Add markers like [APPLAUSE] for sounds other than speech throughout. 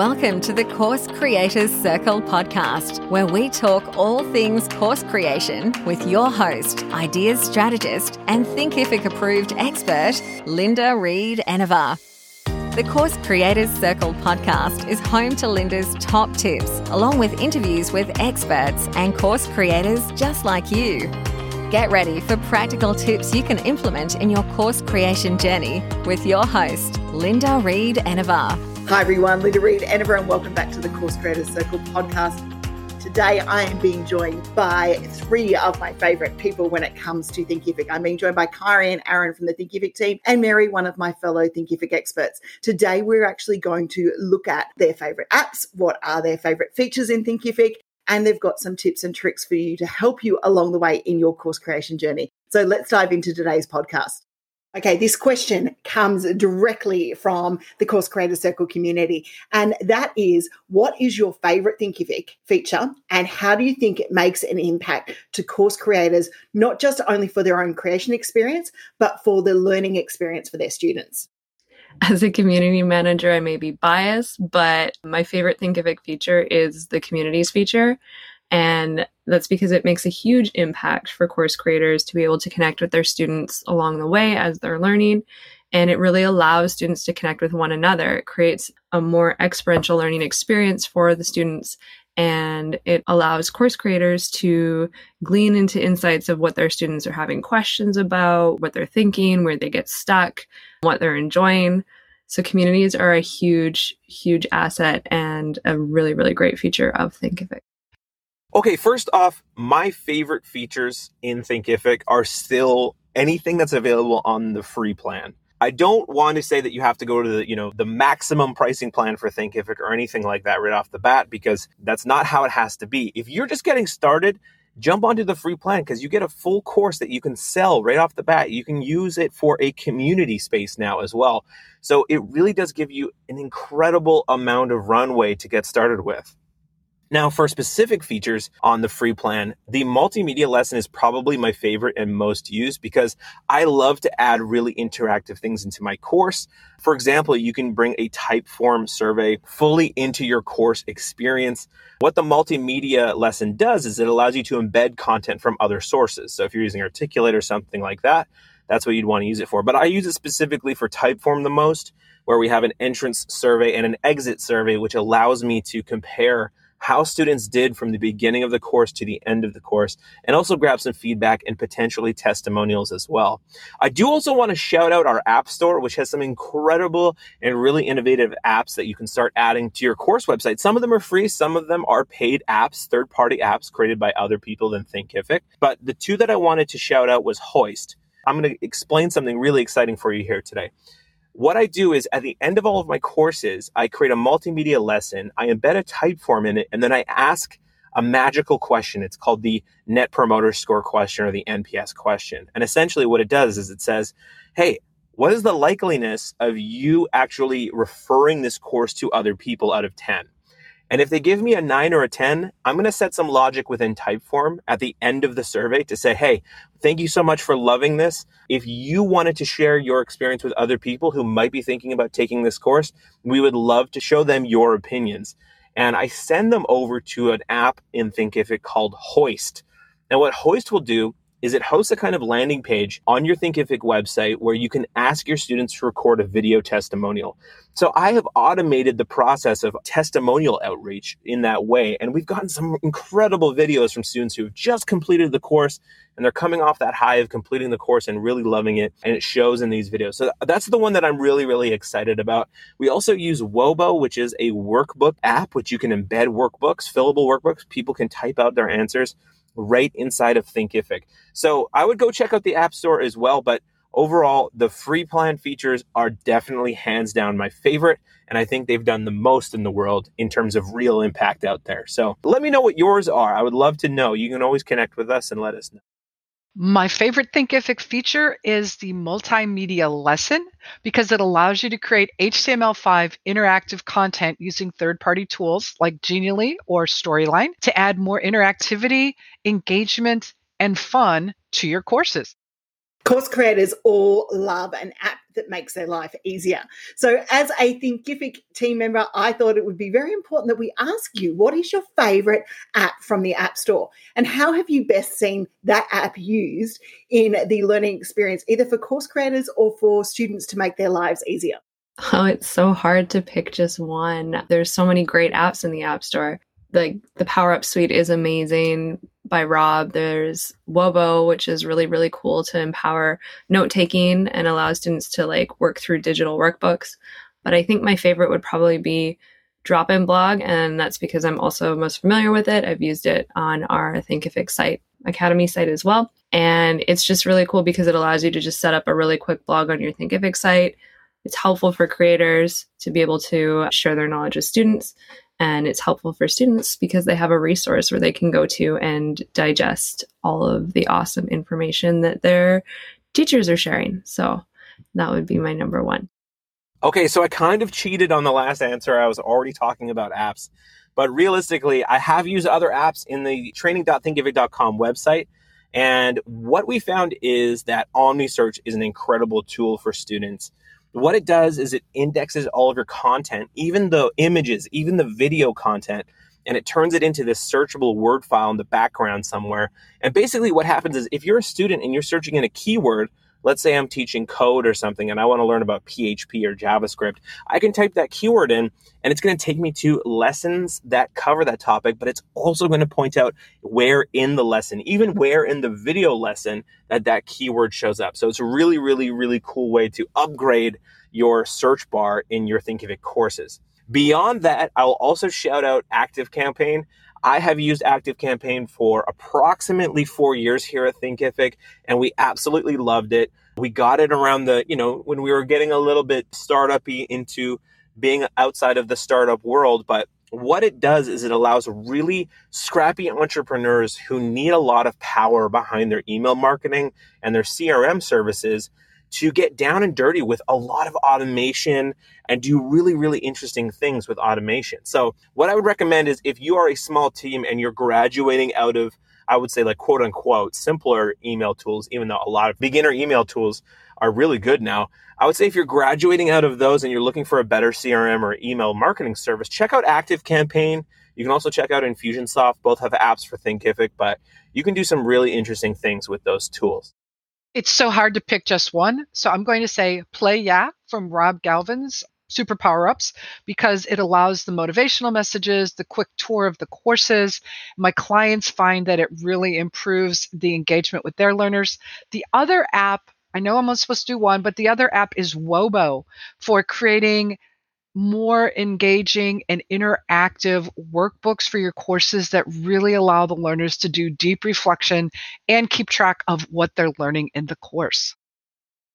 Welcome to the Course Creators Circle podcast, where we talk all things course creation with your host, ideas strategist, and Thinkific approved expert, Linda Reed Enever. The Course Creators Circle podcast is home to Linda's top tips, along with interviews with experts and course creators just like you. Get ready for practical tips you can implement in your course creation journey with your host, Linda Reed Enever. Hi everyone, Linda Reed and everyone, welcome back to the Course Creators Circle podcast. Today I am being joined by three of my favorite people when it comes to Thinkific. I'm being joined by Kyrie and Aaron from the Thinkific team and Mary, one of my fellow Thinkific experts. Today we're actually going to look at their favorite apps, what are their favorite features in Thinkific, and they've got some tips and tricks for you to help you along the way in your course creation journey. So let's dive into today's podcast. Okay, this question comes directly from the Course Creator Circle community. And that is what is your favorite Thinkific feature? And how do you think it makes an impact to course creators, not just only for their own creation experience, but for the learning experience for their students? as a community manager, I may be biased, but my favorite Thinkific feature is the communities feature. And that's because it makes a huge impact for course creators to be able to connect with their students along the way as they're learning. And it really allows students to connect with one another. It creates a more experiential learning experience for the students. And it allows course creators to glean into insights of what their students are having questions about, what they're thinking, where they get stuck, what they're enjoying. So communities are a huge, huge asset and a really, really great feature of Thinkific. Okay, first off, my favorite features in Thinkific are still anything that's available on the free plan. I don't want to say that you have to go to the, you know, the maximum pricing plan for Thinkific or anything like that right off the bat because that's not how it has to be. If you're just getting started, jump onto the free plan because you get a full course that you can sell right off the bat. You can use it for a community space now as well. So it really does give you an incredible amount of runway to get started with. Now, for specific features on the free plan, the multimedia lesson is probably my favorite and most used because I love to add really interactive things into my course. For example, you can bring a Typeform survey fully into your course experience. What the multimedia lesson does is it allows you to embed content from other sources. So if you're using Articulate or something like that, that's what you'd want to use it for. But I use it specifically for Typeform the most, where we have an entrance survey and an exit survey, which allows me to compare how students did from the beginning of the course to the end of the course, and also grab some feedback and potentially testimonials as well. I do also want to shout out our App Store, which has some incredible and really innovative apps that you can start adding to your course website. Some of them are free, some of them are paid apps, third party apps created by other people than Thinkific. But the two that I wanted to shout out was Hoist. I'm going to explain something really exciting for you here today. What I do is at the end of all of my courses, I create a multimedia lesson, I embed a Typeform in it, and then I ask a magical question. It's called the Net Promoter Score question or the NPS question. And essentially, what it does is it says, hey, what is the likeliness of you actually referring this course to other people out of 10? And if they give me a nine or a 10, I'm going to set some logic within Typeform at the end of the survey to say, hey, thank you so much for loving this. If you wanted to share your experience with other people who might be thinking about taking this course, we would love to show them your opinions. And I send them over to an app in Thinkific called Hoist. And what Hoist will do is it hosts a kind of landing page on your Thinkific website where you can ask your students to record a video testimonial. So I have automated the process of testimonial outreach in that way. And we've gotten some incredible videos from students who have just completed the course and they're coming off that high of completing the course and really loving it. And it shows in these videos. So that's the one that I'm really, really excited about. We also use Wobo, which is a workbook app, which you can embed workbooks, fillable workbooks. People can type out their answers right inside of Thinkific. So I would go check out the App Store as well. But overall, the free plan features are definitely hands down my favorite. And I think they've done the most in the world in terms of real impact out there. So let me know what yours are. I would love to know. You can always connect with us and let us know. My favorite Thinkific feature is the multimedia lesson because it allows you to create HTML5 interactive content using third party tools like Genially or Storyline to add more interactivity, engagement, and fun to your courses. Course creators all love an app that makes their life easier. So, as a Thinkific team member, I thought it would be very important that we ask you what is your favorite app from the App Store and how have you best seen that app used in the learning experience, either for course creators or for students to make their lives easier? Oh, it's so hard to pick just one. There's so many great apps in the App Store. Like the Power Up Suite is amazing by Rob. There's Wobo, which is really, really cool to empower note taking and allow students to like work through digital workbooks. But I think my favorite would probably be DropInBlog, and that's because I'm also most familiar with it. I've used it on our Thinkific site, Academy site as well. And it's just really cool because it allows you to just set up a really quick blog on your Thinkific site. It's helpful for creators to be able to share their knowledge with students and it's helpful for students because they have a resource where they can go to and digest all of the awesome information that their teachers are sharing. So that would be my number one. Okay, so I kind of cheated on the last answer. I was already talking about apps. But realistically, I have used other apps in the training.thinkific.com website. And what we found is that OmniSearch is an incredible tool for students what it does is it indexes all of your content, even the images, even the video content, and it turns it into this searchable word file in the background somewhere. And basically, what happens is if you're a student and you're searching in a keyword, let's say I'm teaching code or something and I want to learn about PHP or JavaScript, I can type that keyword in and it's going to take me to lessons that cover that topic, but it's also going to point out where in the lesson, even where in the video lesson that that keyword shows up. So it's a really, really, really cool way to upgrade your search bar in your Thinkific courses. Beyond that, I will also shout out ActiveCampaign. I have used ActiveCampaign for approximately four years here at Thinkific, and we absolutely loved it. We got it around the, you know, when we were getting a little bit startupy into being outside of the startup world, but what it does is it allows really scrappy entrepreneurs who need a lot of power behind their email marketing and their CRM services to get down and dirty with a lot of automation and do really, really interesting things with automation. So, what I would recommend is if you are a small team and you're graduating out of, I would say, like quote unquote, simpler email tools, even though a lot of beginner email tools are really good now. I would say if you're graduating out of those and you're looking for a better CRM or email marketing service, check out ActiveCampaign. You can also check out Infusionsoft. Both have apps for Thinkific, but you can do some really interesting things with those tools. It's so hard to pick just one. So I'm going to say Play Yeah from Rob Galvin's Super Power Ups because it allows the motivational messages, the quick tour of the courses. My clients find that it really improves the engagement with their learners. The other app, I know I'm only supposed to do one, but the other app is Wobo for creating more engaging and interactive workbooks for your courses that really allow the learners to do deep reflection and keep track of what they're learning in the course.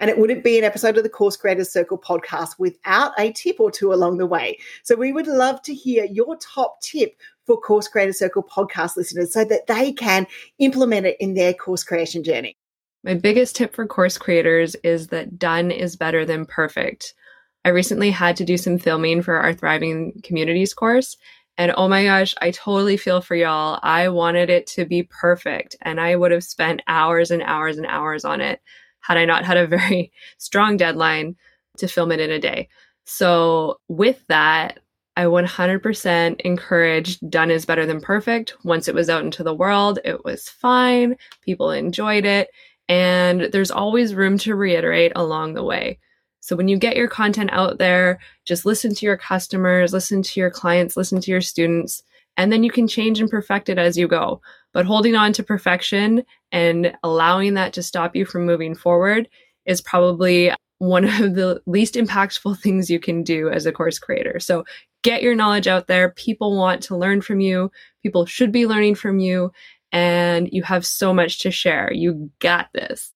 And it wouldn't be an episode of the Course Creators Circle podcast without a tip or two along the way. So we would love to hear your top tip for Course Creators Circle podcast listeners so that they can implement it in their course creation journey. My biggest tip for course creators is that done is better than perfect. I recently had to do some filming for our Thriving Communities course. And oh my gosh, I totally feel for y'all. I wanted it to be perfect and I would have spent hours and hours and hours on it had I not had a [LAUGHS] very strong deadline to film it in a day. So, with that, I 100% encouraged done is better than perfect. Once it was out into the world, it was fine. People enjoyed it. And there's always room to reiterate along the way. So when you get your content out there, just listen to your customers, listen to your clients, listen to your students, and then you can change and perfect it as you go. But holding on to perfection and allowing that to stop you from moving forward is probably one of the least impactful [LAUGHS] things you can do as a course creator. So get your knowledge out there. People want to learn from you. People should be learning from you. And you have so much to share. You got this.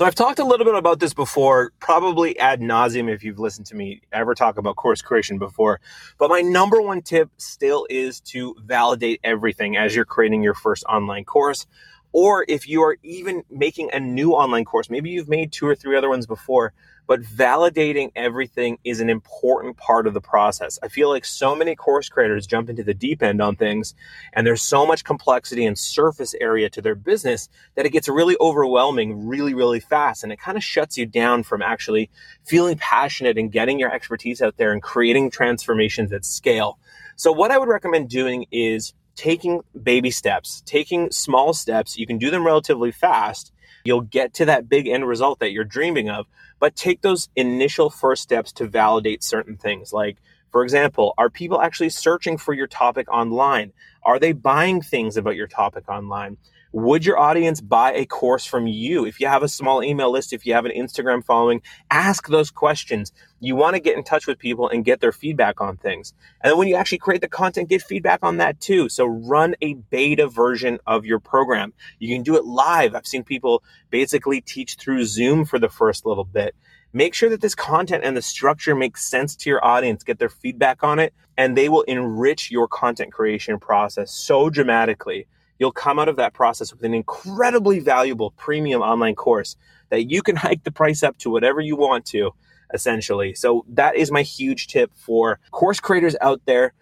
So I've talked a little bit about this before, probably ad nauseum if you've listened to me ever talk about course creation before. But my number one tip still is to validate everything as you're creating your first online course. Or if you are even making a new online course, maybe you've made two or three other ones before, but validating everything is an important part of the process. I feel like so many course creators jump into the deep end on things and there's so much complexity and surface area to their business that it gets really overwhelming really, really fast. And it kind of shuts you down from actually feeling passionate and getting your expertise out there and creating transformations at scale. So what I would recommend doing is taking baby steps, taking small steps. You can do them relatively fast. You'll get to that big end result that you're dreaming of but take those initial first steps to validate certain things. Like, for example, are people actually searching for your topic online? Are they buying things about your topic online? Would your audience buy a course from you? If you have a small email list, if you have an Instagram following, ask those questions. You want to get in touch with people and get their feedback on things. And then when you actually create the content, get feedback on that too. So run a beta version of your program. You can do it live. I've seen people basically teach through Zoom for the first little bit. Make sure that this content and the structure makes sense to your audience, get their feedback on it, and they will enrich your content creation process so dramatically you'll come out of that process with an incredibly valuable premium online course that you can [LAUGHS] hike the price up to whatever you want to, essentially. So that is my huge tip for course creators out there.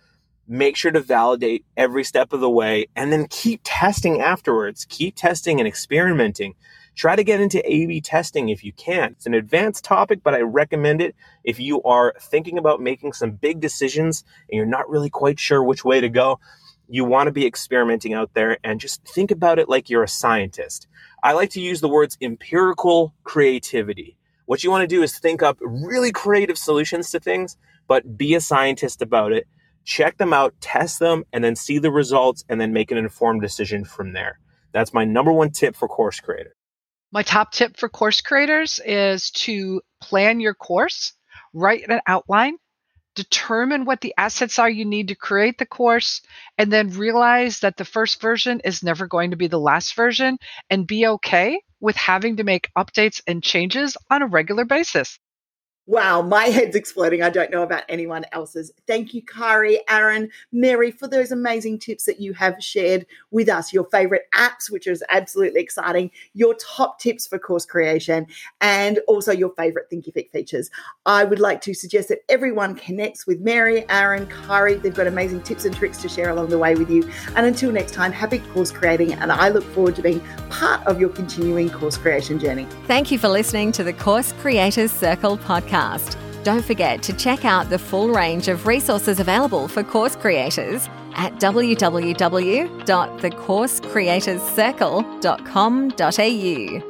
Make sure to validate every step of the way and then keep testing afterwards. Keep testing and experimenting. Try to get into A B testing if you can. It's an advanced topic, but I recommend it if you are thinking about making some big decisions and you're not really quite sure which way to go you want to be experimenting out there and just think about it like you're a scientist. I like to use the words empirical creativity. What you want to do is think up really creative solutions to things, but be a scientist about it. Check them out, test them, and then see the results and then make an informed decision from there. That's my number one tip for course creators. My top tip for course creators is to plan your course, write an outline, determine what the assets are you need to create the course, and then realize that the first version is never going to be the last version and be okay with having to make updates and changes on a regular basis. Wow, my head's exploding. I don't know about anyone else's. Thank you, Kyrie, Aaron, Mary, for those amazing tips that you have shared with us. Your favorite apps, which is absolutely exciting, your top tips for course creation, and also your favorite Thinkific features. I would like to suggest that everyone connects with Mary, Aaron, Kyrie. They've got amazing tips and tricks to share along the way with you. And until next time, happy course creating. And I look forward to being part of your continuing course creation journey. Thank you for listening to the Course Creators Circle podcast podcast. Don't forget to check out the full range of resources available for course creators at www.thecoursecreatorscircle.com.au.